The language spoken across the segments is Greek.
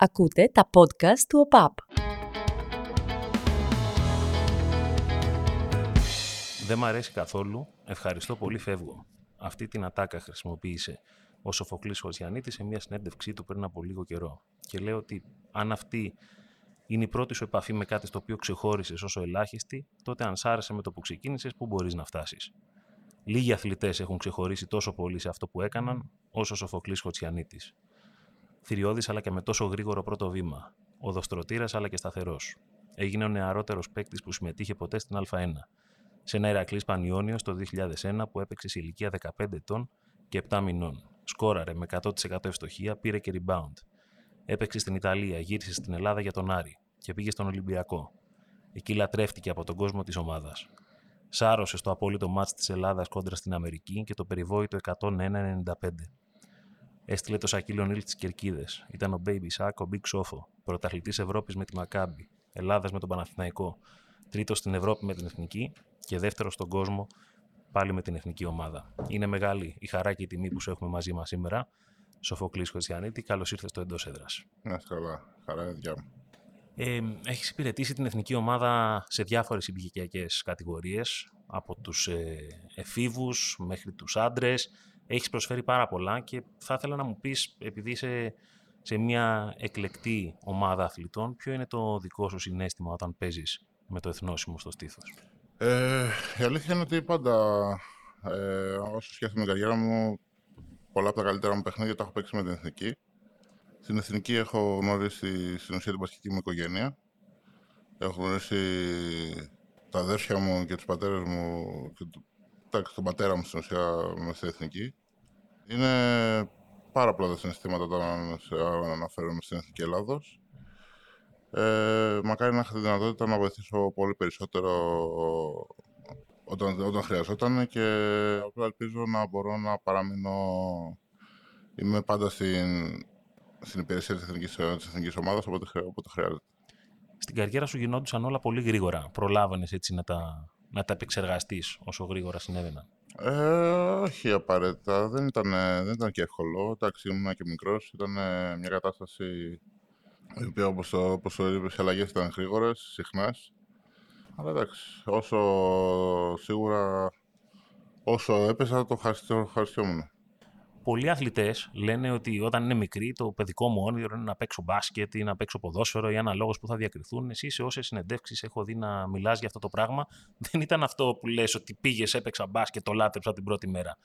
Ακούτε τα podcast του ΟΠΑΠ. Δεν μ' αρέσει καθόλου. Ευχαριστώ πολύ, φεύγω. Αυτή την ατάκα χρησιμοποίησε ο Σοφοκλής Χωζιανίτης σε μια συνέντευξή του πριν από λίγο καιρό. Και λέω ότι αν αυτή είναι η πρώτη σου επαφή με κάτι στο οποίο ξεχώρισες όσο ελάχιστη, τότε αν σ' άρεσε με το που ξεκίνησες, πού μπορείς να φτάσεις. Λίγοι αθλητές έχουν ξεχωρίσει τόσο πολύ σε αυτό που έκαναν, όσο ο Σοφοκλής Χωτσιανίτη. Θηριώδης αλλά και με τόσο γρήγορο πρώτο βήμα. Οδοστρωτήρα αλλά και σταθερός. Έγινε ο νεαρότερος παίκτης που συμμετείχε ποτέ στην Α1. Σε ένα Ηρακλής Πανιόνιος το 2001 που έπαιξε σε ηλικία 15 ετών και 7 μηνών. Σκόραρε με 100% ευστοχία, πήρε και rebound. Έπαιξε στην Ιταλία, γύρισε στην Ελλάδα για τον Άρη και πήγε στον Ολυμπιακό. Εκεί λατρεύτηκε από τον κόσμο της ομάδας. Σάρωσε στο απόλυτο μάτς της Ελλάδας κόντρα στην Αμερική και το περιβόητο 101-95. Έστειλε το Σακύλο Νίλ στις κερκίδες. Ήταν ο Baby Σάκ, ο Big Σόφο. Πρωταθλητής Ευρώπης με τη Μακάμπη. Ελλάδας με τον Παναθηναϊκό. Τρίτος στην Ευρώπη με την Εθνική και δεύτερος στον κόσμο πάλι με την Εθνική Ομάδα. Είναι μεγάλη η χαρά και η τιμή που σου έχουμε μαζί μας σήμερα. Σοφοκλής Χωτσιανίτη, καλώς ήρθες στο εντός έδρας. Να καλά. Χαρά είναι δικιά μου. Ε, έχεις υπηρετήσει την εθνική ομάδα σε διάφορες ηλικιακές κατηγορίες, από τους ε, εφήβους μέχρι τους άντρες. Έχεις προσφέρει πάρα πολλά και θα ήθελα να μου πεις, επειδή είσαι σε μια εκλεκτή ομάδα αθλητών, ποιο είναι το δικό σου συνέστημα όταν παίζεις με το εθνόσημο στο στήθος; Ε, η αλήθεια είναι ότι πάντα, ε, όσο σκέφτομαι την καριέρα μου, πολλά από τα καλύτερα μου παιχνίδια τα έχω παίξει με την εθνική. Στην Εθνική έχω γνωρίσει στην ουσία την πασχική μου οικογένεια. Έχω γνωρίσει τα αδέρφια μου και τους πατέρες μου και το, τον πατέρα μου στην ουσία με στην Εθνική. Είναι πάρα πολλά τα συναισθήματα όταν αναφέρομαι στην Εθνική Ελλάδος. Ε, μακάρι να είχα τη δυνατότητα να βοηθήσω πολύ περισσότερο όταν, όταν χρειαζόταν και απλά ελπίζω να μπορώ να παραμείνω Είμαι πάντα στην στην υπηρεσία της εθνικής εθνικής ομάδας, όποτε, όποτε χρειάζεται. Στην καριέρα σου γινόντουσαν όλα πολύ γρήγορα. Προλάβανε έτσι να τα, να τα επεξεργαστείς όσο γρήγορα συνέβαιναν; Ε, όχι απαραίτητα. Δεν ήταν, δεν ήταν και εύκολο. Εντάξει, ήμουν και μικρός. Ήταν μια κατάσταση η οποία, όπως το είπες, οι αλλαγές ήταν γρήγορες, συχνές. Αλλά εντάξει, όσο σίγουρα όσο έπεσα, το χαριστιόμουν πολλοί αθλητές λένε ότι όταν είναι μικροί, το παιδικό μου όνειρο είναι να παίξω μπάσκετ ή να παίξω ποδόσφαιρο ή ένα λόγος που θα διακριθούν. Εσύ σε όσες συνεντεύξεις έχω δει να μιλάς για αυτό το πράγμα, δεν ήταν αυτό που λες ότι πήγες, έπαιξα μπάσκετ, το λάτρεψα την πρώτη μέρα.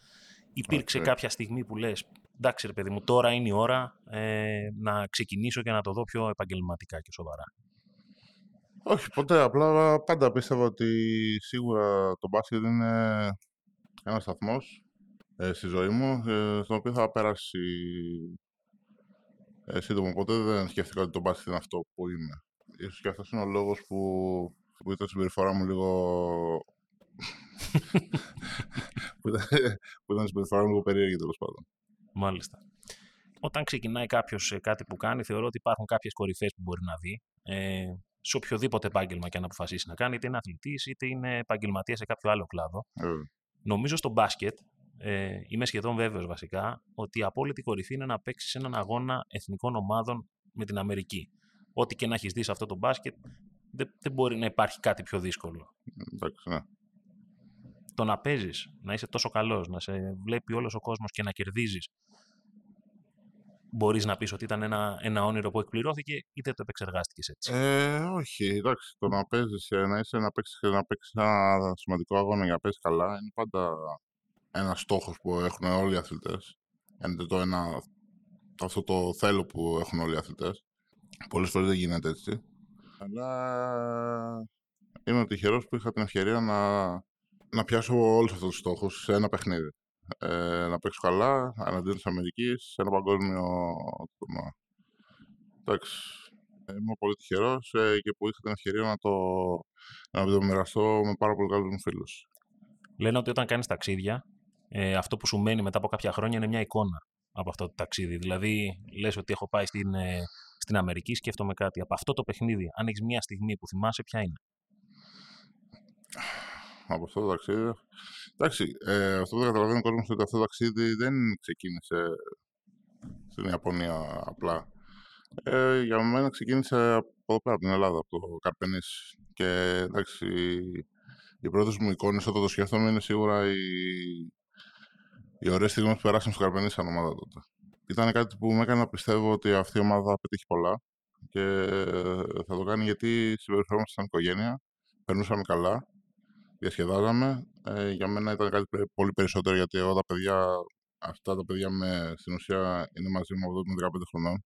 Υπήρξε okay. κάποια στιγμή που λες, εντάξει ρε παιδί μου, τώρα είναι η ώρα ε, να ξεκινήσω και να το δω πιο επαγγελματικά και σοβαρά. Όχι, ποτέ. Απλά πάντα πίστευα ότι σίγουρα το μπάσκετ είναι ένα σταθμός ε, στη ζωή μου, ε, στον οποίο θα περάσει ε, σύντομα. Οπότε δεν σκέφτηκα ότι το μπάσκετ είναι αυτό που είμαι. Ίσως και αυτός είναι ο λόγος που, που ήταν συμπεριφορά μου λίγο... που, ήταν, που ήταν συμπεριφορά μου λίγο περίεργη τέλος πάντων. Μάλιστα. Όταν ξεκινάει κάποιος κάτι που κάνει, θεωρώ ότι υπάρχουν κάποιες κορυφές που μπορεί να δει. Ε, σε οποιοδήποτε επάγγελμα και αν αποφασίσει να κάνει, είτε είναι αθλητής είτε είναι επαγγελματία σε κάποιο άλλο κλάδο. Νομίζω στο μπάσκετ ε, είμαι σχεδόν βέβαιος βασικά ότι η απόλυτη κορυφή είναι να παίξεις σε έναν αγώνα εθνικών ομάδων με την Αμερική. Ό,τι και να έχεις δει σε αυτό το μπάσκετ, δεν, δεν μπορεί να υπάρχει κάτι πιο δύσκολο. Εντάξει, ναι. Το να παίζεις, να είσαι τόσο καλός, να σε βλέπει όλος ο κόσμος και να κερδίζεις. Μπορείς να πεις ότι ήταν ένα, ένα όνειρο που εκπληρώθηκε, είτε το επεξεργάστηκες έτσι; Ε, όχι, εντάξει. Το να παίζεις, ε, να είσαι να παίξεις να παίξεις ένα σημαντικό αγώνα για να παίζει καλά, είναι πάντα ένας στόχος που έχουν όλοι οι αθλητές. Είναι το ένα, αυτό το θέλω που έχουν όλοι οι αθλητές. Πολλές φορές δεν γίνεται έτσι. Αλλά είμαι τυχερός που είχα την ευκαιρία να, να πιάσω όλους αυτούς τους στόχους σε ένα παιχνίδι. Ε, να παίξω καλά εναντίον της Αμερικής σε ένα παγκόσμιο τουρνουά. Εντάξει. Είμαι πολύ τυχερός ε, και που είχα την ευκαιρία να το, να το μοιραστώ με πάρα πολύ καλούς μου φίλους. Λένε ότι όταν κάνεις ταξίδια, ε, αυτό που σου μένει μετά από κάποια χρόνια είναι μια εικόνα από αυτό το ταξίδι. Δηλαδή, λες ότι έχω πάει στην, ε, στην Αμερική, σκέφτομαι κάτι. Από αυτό το παιχνίδι, αν έχεις μια στιγμή που θυμάσαι, ποια είναι; Από αυτό το ταξίδι. Εντάξει, ε, αυτό που δεν καταλαβαίνει ο κόσμος ότι αυτό το ταξίδι δεν ξεκίνησε στην Ιαπωνία απλά. Ε, για μένα ξεκίνησε από εδώ πέρα, από την Ελλάδα, από το Καρπενήσι. Και εντάξει, οι πρώτες μου εικόνες όταν το σκέφτομαι είναι σίγουρα οι, οι ωραίες στιγμές που περάσαμε στο Καρπενήσι σαν ομάδα τότε. Ήταν κάτι που με έκανε να πιστεύω ότι αυτή η ομάδα θα πετύχει πολλά και θα το κάνει γιατί συμπεριφερόμαστε σαν οικογένεια, περνούσαμε καλά, διασκεδάζαμε. Ε, για μένα ήταν κάτι πολύ περισσότερο γιατί εγώ τα παιδιά, αυτά τα παιδιά με, στην ουσία είναι μαζί μου από με 15 χρονών.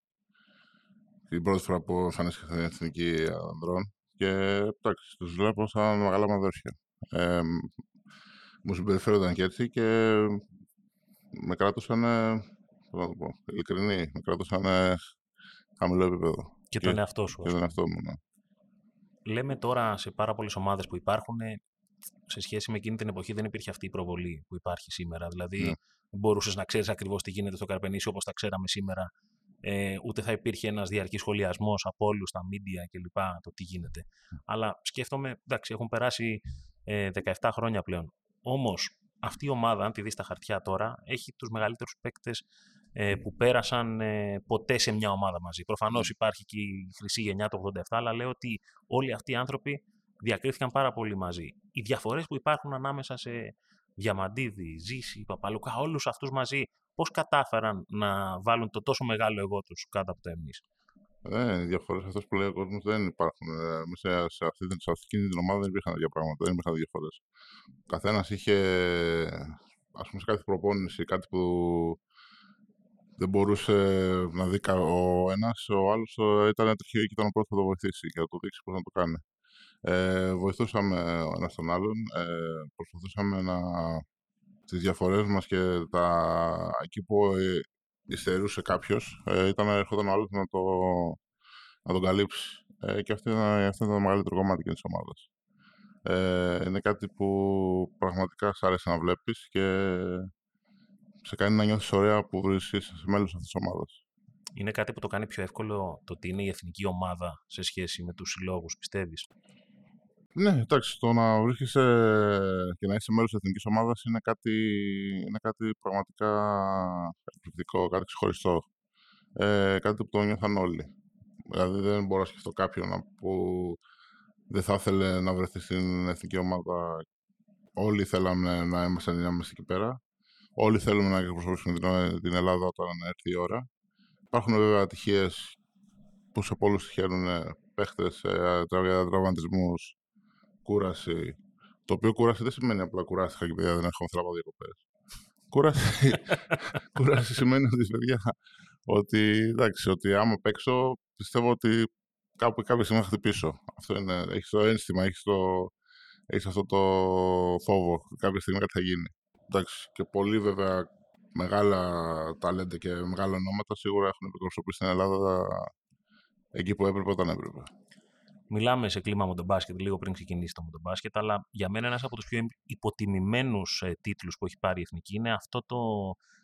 Την πρώτη φορά που εμφανίστηκα στην Εθνική Ανδρών και εντάξει, τους βλέπω σαν μεγάλα μου αδέρφια. Ε, μου συμπεριφέρονταν και έτσι και με κράτουσαν, πώς να το πω, ειλικρινή, με κράτουσαν χαμηλό επίπεδο. Και, τον εαυτό σου. Και τον εαυτό μου, ναι. Λέμε τώρα σε πάρα πολλές ομάδες που υπάρχουν, σε σχέση με εκείνη την εποχή δεν υπήρχε αυτή η προβολή που υπάρχει σήμερα. Δηλαδή, Ναι. μπορούσες να ξέρεις ακριβώς τι γίνεται στο Καρπενήσι όπως τα ξέραμε σήμερα. Ε, ούτε θα υπήρχε ένας διαρκής σχολιασμός από όλους τα media κλπ. το τι γίνεται. Αλλά σκέφτομαι, εντάξει, έχουν περάσει ε, 17 χρόνια πλέον. Όμως, αυτή η ομάδα, αν τη δεις στα χαρτιά τώρα, έχει τους μεγαλύτερους παίκτες ε, που πέρασαν ε, ποτέ σε μια ομάδα μαζί. Προφανώς υπάρχει και η χρυσή γενιά του 87, αλλά λέω ότι όλοι αυτοί οι άνθρωποι διακρίθηκαν πάρα πολύ μαζί. Οι διαφορές που υπάρχουν ανάμεσα σε Διαμαντίδη, Ζήση, Παπαλουκά, όλους αυτούς μαζί, πώς κατάφεραν να βάλουν το τόσο μεγάλο εγώ τους κάτω από το εμείς; Ε, οι διαφορές αυτές που λέει ο κόσμος δεν υπάρχουν. Ε, εμείς σε, σε, αυτή, την- σε αυτήν την ομάδα δεν υπήρχαν τέτοια πράγματα, δεν υπήρχαν διαφορές. Ο καθένας είχε, ας πούμε, σε κάθε προπόνηση κάτι που δεν μπορούσε να δει κα- ο ένας, ο άλλος ήταν τυχαίο και ήταν ο πρώτος που θα το βοηθήσει και θα του δείξει πώς να το κάνει. Ε, βοηθούσαμε ο ένας τον άλλον, ε, προσπαθούσαμε να τις διαφορές μας και τα, εκεί που ε, υστερούσε κάποιος, ε, ήταν να έρχονταν ο άλλος να, το, να τον καλύψει. Ε, και αυτό ήταν, αυτό ήταν το μεγαλύτερο κομμάτι και της ομάδας. Ε, είναι κάτι που πραγματικά σ' άρεσε να βλέπεις και σε κάνει να νιώθεις ωραία που βρίσκεις μέλος αυτής της ομάδας. Είναι κάτι που το κάνει πιο εύκολο το ότι είναι η εθνική ομάδα σε σχέση με τους συλλόγους, πιστεύεις; Ναι, εντάξει, το να βρίσκεσαι και να είσαι μέλος της εθνικής ομάδας είναι κάτι, είναι κάτι πραγματικά εκπληκτικό, κάτι ξεχωριστό. Ε, κάτι που το νιώθαν όλοι. Δηλαδή δεν μπορώ να σκεφτώ κάποιον να- που δεν θα ήθελε να βρεθεί στην εθνική ομάδα. Όλοι θέλαμε να είμαστε, να είμαστε εκεί πέρα. Όλοι θέλουμε να εκπροσωπήσουμε την, την Ελλάδα όταν έρθει η ώρα. Υπάρχουν βέβαια ατυχίες που σε πολλούς τυχαίνουν παίχτες, τραυματισμούς, κούραση. Το οποίο κούραση δεν σημαίνει απλά κουράστηκα και παιδιά δεν έχω θέλω να πάω διακοπές. Κούραση, κούραση σημαίνει ότι παιδιά ότι εντάξει, ότι άμα παίξω πιστεύω ότι κάπου κάποια στιγμή θα χτυπήσω. Αυτό είναι, έχεις το ένστημα, έχεις, το, έχεις αυτό το φόβο, κάποια στιγμή κάτι θα γίνει. Εντάξει, και πολλοί βέβαια μεγάλα ταλέντα και μεγάλα ονόματα σίγουρα έχουν εκπροσωπήσει στην Ελλάδα εκεί που έπρεπε όταν έπρεπε. Μιλάμε σε κλίμα μοντομπάσκετ λίγο πριν ξεκινήσει το μοντομπάσκετ, αλλά για μένα ένας από τους πιο υποτιμημένους ε, τίτλους που έχει πάρει η Εθνική είναι αυτό το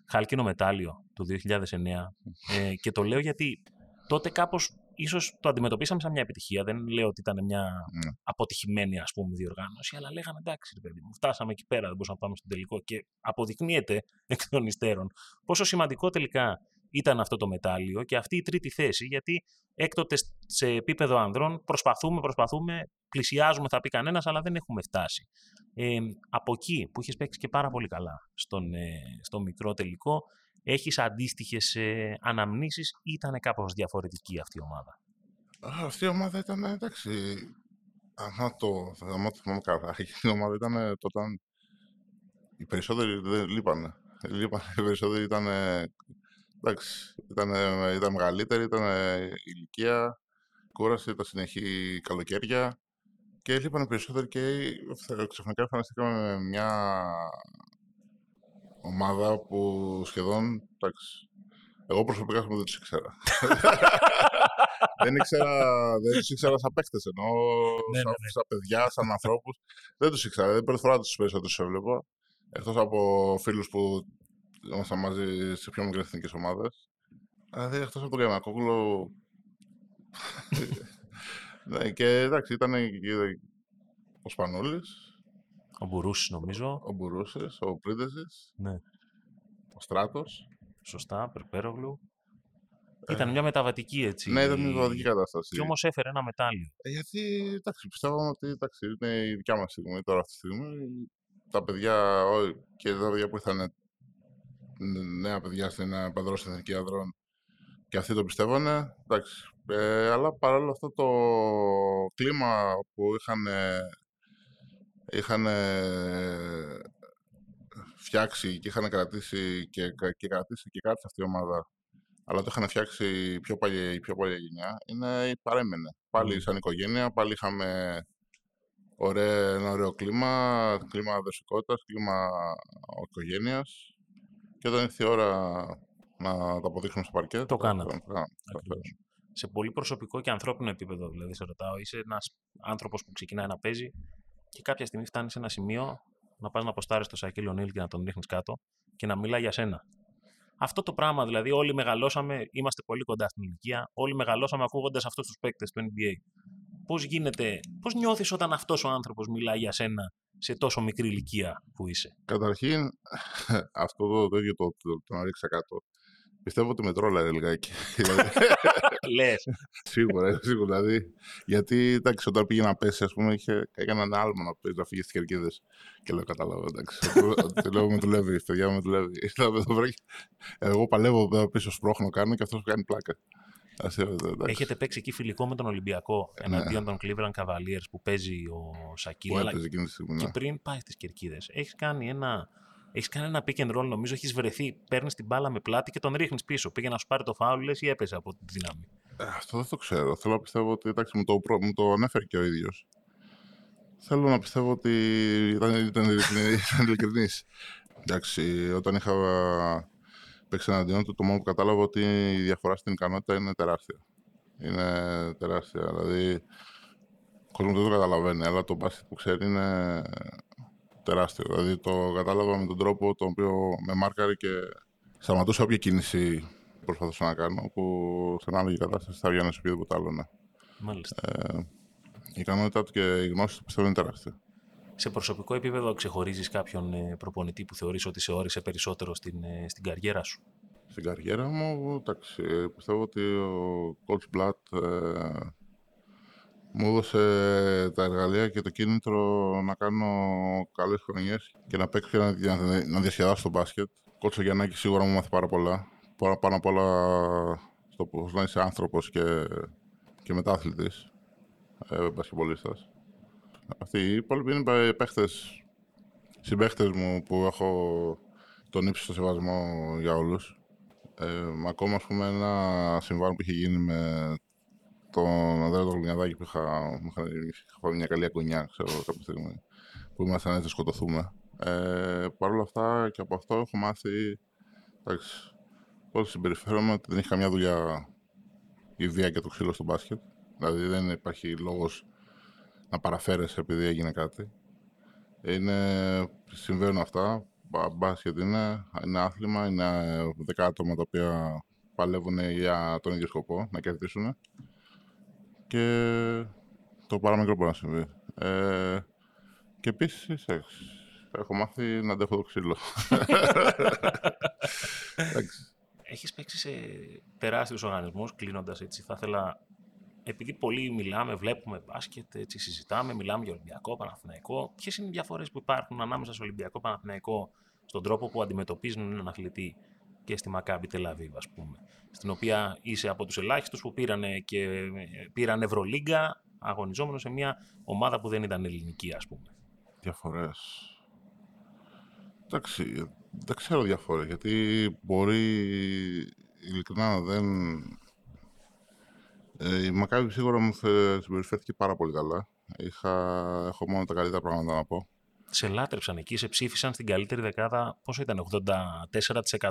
χάλκινο μετάλλιο του 2009. ε, και το λέω γιατί τότε κάπως ίσως το αντιμετωπίσαμε σαν μια επιτυχία. Δεν λέω ότι ήταν μια Ναι. αποτυχημένη ας πούμε, διοργάνωση, αλλά λέγαμε εντάξει, ρε παιδί μου, φτάσαμε εκεί πέρα, δεν μπορούσαμε να πάμε στον τελικό. Και αποδεικνύεται εκ των υστέρων πόσο σημαντικό τελικά ήταν αυτό το μετάλλιο και αυτή η τρίτη θέση, γιατί έκτοτε σε επίπεδο ανδρών προσπαθούμε, προσπαθούμε, πλησιάζουμε θα πει κανένας, αλλά δεν έχουμε φτάσει. Ε, από εκεί που έχεις παίξει και πάρα πολύ καλά στον, ε, στο μικρό τελικό, έχεις αντίστοιχες ε, αναμνήσεις ή ήταν κάπως διαφορετική αυτή η ομάδα; Α, Αυτή η ομάδα ήταν εντάξει. Άμα το, άμα το θυμάμαι καλά, αυτή η ομάδα ήταν ε, το όταν οι περισσότεροι δεν λείπανε. Λείπανε, οι περισσότεροι ήταν. Εντάξει, ήταν, ήταν μεγαλύτεροι, ήταν ε, ηλικία, κούραση, ήταν συνεχή καλοκαίρια και λείπανε περισσότεροι και ε, ξαφνικά εμφανιστήκαμε με μια ομάδα που σχεδόν, εντάξει, εγώ προσωπικά ας πούμε, δεν τους ήξερα. δεν ήξερα, δεν τους ήξερα σαν παίχτες, ενώ Ναι, σαν, ναι, ναι. σαν παιδιά, σαν ανθρώπους. δεν τους ήξερα, δεν πρώτη φορά τους περισσότερους έβλεπα. Εκτός από φίλους που ήμασταν μαζί σε πιο μικρές εθνικές ομάδες. Δηλαδή, εκτός από τον Καϊμακόπουλο... ναι, και εντάξει, ήταν και ο Σπανούλης, Ο Μπουρούσης νομίζω, ο Μπουρούσης, ο Πρίντεζης, ναι. ο Στράτος. σωστά, Περπέρογλου. Ήταν μια μεταβατική έτσι. Ναι, ήταν μια μεταβατική κατάσταση. Και όμως έφερε ένα μετάλλιο. Ε, γιατί, εντάξει, πιστεύαμε ότι εντάξει, είναι η δικιά μας στιγμή τώρα αυτή τη στιγμή. Τα παιδιά, ό, και τα παιδιά που ήρθαν νέα παιδιά στην ε, Παδρό Εθνική Ανδρών και αυτοί το πιστεύανε. Εντάξει. Ε, αλλά παρόλο αυτό το κλίμα που είχαν, είχαν φτιάξει και είχαν κρατήσει και, και κρατήσει και κάτι αυτή η ομάδα αλλά το είχαν φτιάξει πιο παλιά, η πιο παλιά γενιά, είναι, παρέμενε. Πάλι σαν οικογένεια, πάλι είχαμε ωραίο, ένα ωραίο κλίμα, κλίμα δεσικότητας, κλίμα οικογένειας. Και όταν ήρθε η ώρα να το αποδείξουμε στο παρκέ. Το κάνατε. Σε πολύ προσωπικό και ανθρώπινο επίπεδο, δηλαδή, σε ρωτάω. Είσαι ένας άνθρωπος που ξεκινάει να παίζει και κάποια στιγμή φτάνει σε ένα σημείο να πας να αποστάρεις το Σακίλ Ονίλ και να τον ρίχνεις κάτω και να μιλά για σένα. Αυτό το πράγμα δηλαδή, όλοι μεγαλώσαμε, είμαστε πολύ κοντά στην ηλικία, όλοι μεγαλώσαμε ακούγοντας αυτούς τους παίκτες του NBA. Πώς γίνεται, πώς νιώθεις όταν αυτός ο άνθρωπος μιλάει για σένα σε τόσο μικρή ηλικία που είσαι. Καταρχήν, αυτό το, το ίδιο το, το, το, να ρίξα κάτω Πιστεύω ότι με τρόλαρε λιγάκι. Λες. σίγουρα, σίγουρα. Δηλαδή, γιατί εντάξει, όταν πήγε να πέσει, ας πούμε, είχε, έκανε ένα άλμα να, πέσει, να φύγεις στις κερκίδες. Και λέω, κατάλαβα, εντάξει. Του λέω, με δουλεύει, παιδιά, με δουλεύει. Εγώ παλεύω πίσω σπρώχνω, κάνω και αυτός κάνει πλάκα. Έχετε παίξει εκεί φιλικό με τον Ολυμπιακό ναι. εναντίον των Cleveland Cavaliers που παίζει ο Σακίλ. Και ναι. πριν πάει στις κερκίδες, έχεις κάνει ένα έχεις κάνει ένα pick and roll, νομίζω, έχεις βρεθεί, παίρνεις την μπάλα με πλάτη και τον ρίχνεις πίσω. Πήγε να σου πάρει το φάουλ, λες ή έπεσε από τη δύναμη. Ε, αυτό δεν το ξέρω. Θέλω να πιστεύω ότι εντάξει, μου το, μου το ανέφερε και ο ίδιος. Θέλω να πιστεύω ότι ήταν, ήταν, ήταν ειλικρινής. εντάξει, όταν είχα παίξει εναντίον του, το μόνο που κατάλαβα ότι η διαφορά στην ικανότητα είναι τεράστια. Είναι τεράστια. Δηλαδή, ο κόσμος δεν το καταλαβαίνει, αλλά το μπάσκετ που ξέρει είναι τεράστιο. Δηλαδή το κατάλαβα με τον τρόπο τον οποίο με μάρκαρε και σταματούσα όποια κίνηση προσπαθούσα να κάνω, που σε ανάλογη κατάσταση θα βγαίνει σε οποιοδήποτε άλλο. Ναι. Μάλιστα. Ε, η ικανότητά του και η γνώση του πιστεύω είναι τεράστια. Σε προσωπικό επίπεδο ξεχωρίζεις κάποιον ε, προπονητή που θεωρείς ότι σε όρισε περισσότερο στην, ε, στην καριέρα σου; Στην καριέρα μου, εντάξει, πιστεύω ότι ο Coach Blatt μου έδωσε τα εργαλεία και το κίνητρο να κάνω καλές χρονιές και να παίξω και να, να διασκεδάσω το μπάσκετ. Κότσο Γιαννάκης σίγουρα μου μάθει πάρα πολλά. Πάνω απ' όλα στο πώς να είσαι άνθρωπος και, και μετάθλητης, ε, μπασκετμπολίστας. Αυτοί οι υπόλοιποι είναι παίχτες, συμπαίχτες μου που έχω τον ύψιστο σεβασμό για όλους. Ε, ακόμα, ας πούμε, ένα συμβάν που είχε γίνει με τον Ανδρέα τον Γλυνιαδάκη που είχα, είχα μια καλή αγωνιά, ξέρω, κάποια στιγμή, που ήμασταν έτσι να σκοτωθούμε. Ε, Παρ' όλα αυτά και από αυτό έχω μάθει, εντάξει, πώς συμπεριφέρομαι, ότι δεν έχει καμιά δουλειά η βία και το ξύλο στο μπάσκετ. Δηλαδή δεν υπάρχει λόγος να παραφέρεσαι επειδή έγινε κάτι. Είναι, συμβαίνουν αυτά. Μπάσκετ είναι, είναι άθλημα, είναι δέκα άτομα τα οποία παλεύουν για τον ίδιο σκοπό, να κερδίσουν και το παραμικρό μπορεί να συμβεί. Ε, και επίσης έχω μάθει να αντέχω το ξύλο. Έχεις παίξει σε τεράστιους οργανισμούς, κλείνοντας έτσι. Θα ήθελα, επειδή πολλοί μιλάμε, βλέπουμε μπάσκετ, έτσι, συζητάμε, μιλάμε για Ολυμπιακό, Παναθηναϊκό. Ποιες είναι οι διαφορές που υπάρχουν ανάμεσα στο Ολυμπιακό, Παναθηναϊκό, στον τρόπο που αντιμετωπίζουν έναν αθλητή και στη Μακάμπη Τελαβίβ, ας πούμε, στην οποία είσαι από τους ελάχιστους που πήραν και πήραν Ευρωλίγκα αγωνιζόμενο σε μια ομάδα που δεν ήταν ελληνική, ας πούμε. Διαφορές. Εντάξει, δεν ξέρω διαφορές, γιατί μπορεί ειλικρινά δεν... Ε, η Μακάβη σίγουρα μου συμπεριφέρθηκε πάρα πολύ καλά. Είχα, έχω μόνο τα καλύτερα πράγματα να πω σε λάτρεψαν εκεί, σε ψήφισαν στην καλύτερη δεκάδα. Πόσο ήταν, 84%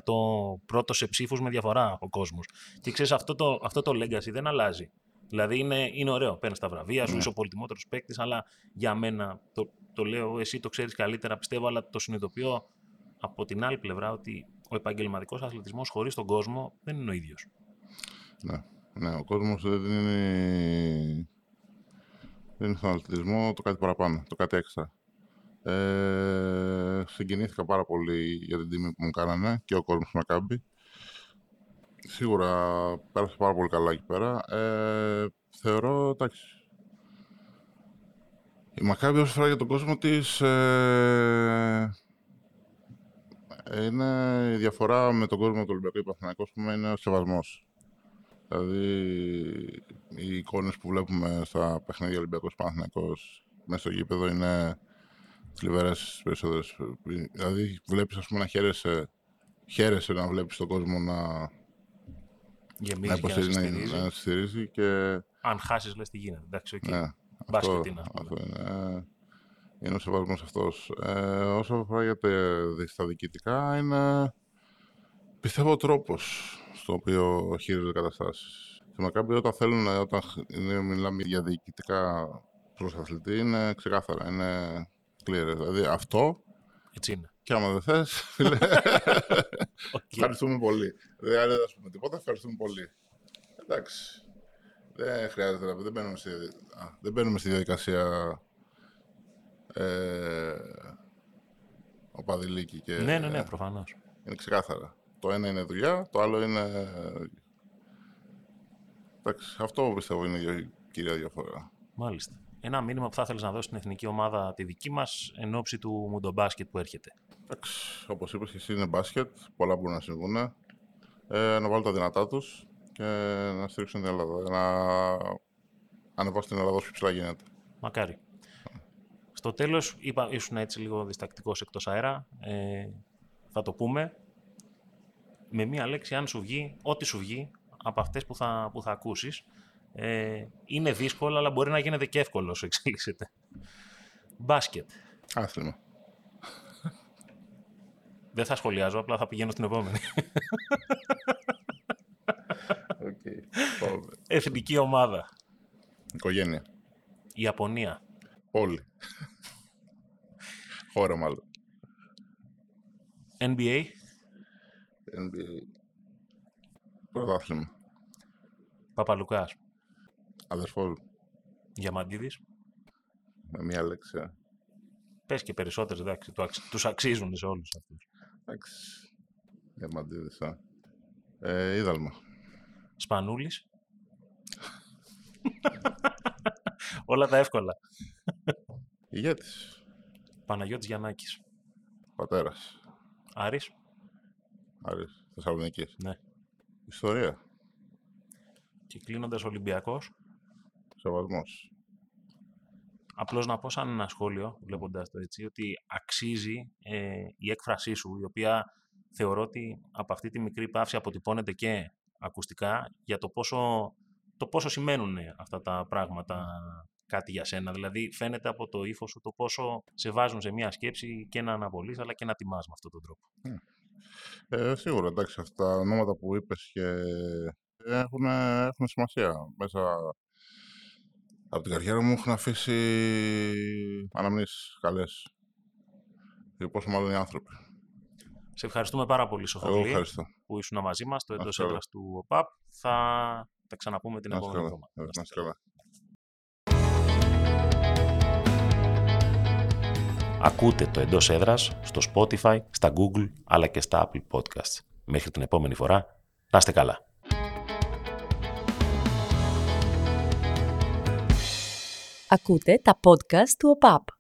πρώτος σε ψήφους με διαφορά ο κόσμος. Και ξέρεις, αυτό το, αυτό το legacy δεν αλλάζει. Δηλαδή είναι, είναι ωραίο. Παίρνεις τα βραβεία σου, ναι. είσαι ο πολυτιμότερος παίκτης, αλλά για μένα το, το λέω, εσύ το ξέρεις καλύτερα, πιστεύω, αλλά το συνειδητοποιώ από την άλλη πλευρά ότι ο επαγγελματικός αθλητισμός χωρίς τον κόσμο δεν είναι ο ίδιος. Ναι, ναι, ο κόσμος δεν είναι. Δεν είναι στον αθλητισμό το κάτι παραπάνω, το κάτι έξτρα. Ε, συγκινήθηκα πάρα πολύ για την τιμή που μου κάνανε και ο κόσμος Μακάμπη. Σίγουρα πέρασε πάρα πολύ καλά εκεί πέρα. Ε, θεωρώ, εντάξει, η Μακάμπη όσο φορά για τον κόσμο της ε, είναι η διαφορά με τον κόσμο του Ολυμπιακού Υπαθηναϊκού, πούμε, είναι ο σεβασμός. Δηλαδή, οι εικόνες που βλέπουμε στα παιχνίδια Ολυμπιακός Παναθηναϊκός μέσα στο γήπεδο είναι θλιβερές περισσότερες. Δηλαδή, βλέπεις, ας πούμε, να χαίρεσαι, χαίρεσαι να βλέπεις τον κόσμο να, Γεμίζει να, και να σε υποστηρίζει, στηρίζει. να, να στηρίζει και Αν χάσεις, λες τι γίνεται. Εντάξει, οκ. ναι, Μπάσκετ αυτό, είναι, ας πούμε. αυτό είναι. Είναι ο σεβασμός αυτός. Ε, όσο αφορά για τα, στα διοικητικά, είναι πιστεύω ο τρόπος στο οποίο χειρίζονται καταστάσεις. Στη Μακάμπη όταν θέλουν, όταν χ- είναι, μιλάμε για διοικητικά προς αθλητή, είναι ξεκάθαρα, είναι clear. Δηλαδή αυτό, Έτσι είναι. και άμα δεν θες, φίλε, Οκ. ευχαριστούμε πολύ. Δεν δεν θα πούμε τίποτα, ευχαριστούμε πολύ. Εντάξει. Δεν χρειάζεται να δεν μπαίνουμε στη, α, δεν μπαίνουμε στη διαδικασία ε, ο Παδηλίκη και Ναι, ναι, ναι, προφανώς. είναι ξεκάθαρα. Το ένα είναι δουλειά, το άλλο είναι... Εντάξει, αυτό πιστεύω είναι η κυρία διαφορά. Μάλιστα. Ένα μήνυμα που θα ήθελες να δώσεις στην εθνική ομάδα τη δική μας εν ώψη του μουντομπάσκετ που έρχεται. Εντάξει, όπως είπες και εσύ είναι μπάσκετ, πολλά μπορούν να συμβούν. Ε, να βάλουν τα δυνατά τους και να στηρίξουν την Ελλάδα. Να ανεβάσουν την Ελλάδα όσο πιο ψηλά γίνεται. Μακάρι. Στο τέλος, είπα, ήσουν έτσι λίγο διστακτικός εκτός αέρα. Ε, θα το πούμε. Με μία λέξη, αν σου βγει, ό,τι σου βγει, από αυτές που θα, που θα ακούσεις, ε, είναι δύσκολο, αλλά μπορεί να γίνεται και εύκολο όσο εξελίσσεται. Μπάσκετ. Άθλημα. Δεν θα σχολιάζω, απλά θα πηγαίνω στην επόμενη. Okay. Πάμε. Εθνική ομάδα. Οικογένεια. Ιαπωνία. Όλοι. Χώρα μάλλον. NBA. NBA. Πρωτάθλημα. Παπαλουκάς. Αδερφός μου. Διαμαντίδης. Με μία λέξη. ε. Πες και περισσότερες, εντάξει. του αξ- Τους αξίζουν σε όλους αυτούς. Εντάξει. Διαμαντίδης, α. Ε, είδαλμα. Σπανούλης. Όλα τα εύκολα. Ηγέτης. Παναγιώτης Γιαννάκης. Πατέρας. Άρης. Άρης. Θεσσαλονίκης. Ναι. Ιστορία. Και κλείνοντας Ολυμπιακός. Σεβασμός. Απλώς να πω σαν ένα σχόλιο, βλέποντας το έτσι, ότι αξίζει ε, η έκφρασή σου, η οποία θεωρώ ότι από αυτή τη μικρή παύση αποτυπώνεται και ακουστικά για το πόσο, το πόσο σημαίνουν αυτά τα πράγματα κάτι για σένα. Δηλαδή φαίνεται από το ύφος σου το πόσο σε βάζουν σε μια σκέψη και να αναβολείς αλλά και να τιμάς με αυτόν τον τρόπο. Ε, σίγουρα, εντάξει, αυτά τα ονόματα που είπες και έχουν, έχουν σημασία. Μέσα από την καριέρα μου έχουν αφήσει αναμνήσεις καλές. Και πόσο μάλλον οι άνθρωποι. Σε ευχαριστούμε πάρα πολύ, Εγώ Σοφοκλή, ευχαριστώ. που ήσουν μαζί μας στο Να εντός είστε καλά. έδρας του ΟΠΑΠ. Θα τα ξαναπούμε την Να είστε επόμενη καλά. εβδομάδα. Ακούτε το εντός έδρας στο Spotify, στα Google αλλά και στα Apple Podcasts. Μέχρι την επόμενη φορά, να είστε καλά. Ακούτε τα podcast του ΟΠΑΠ.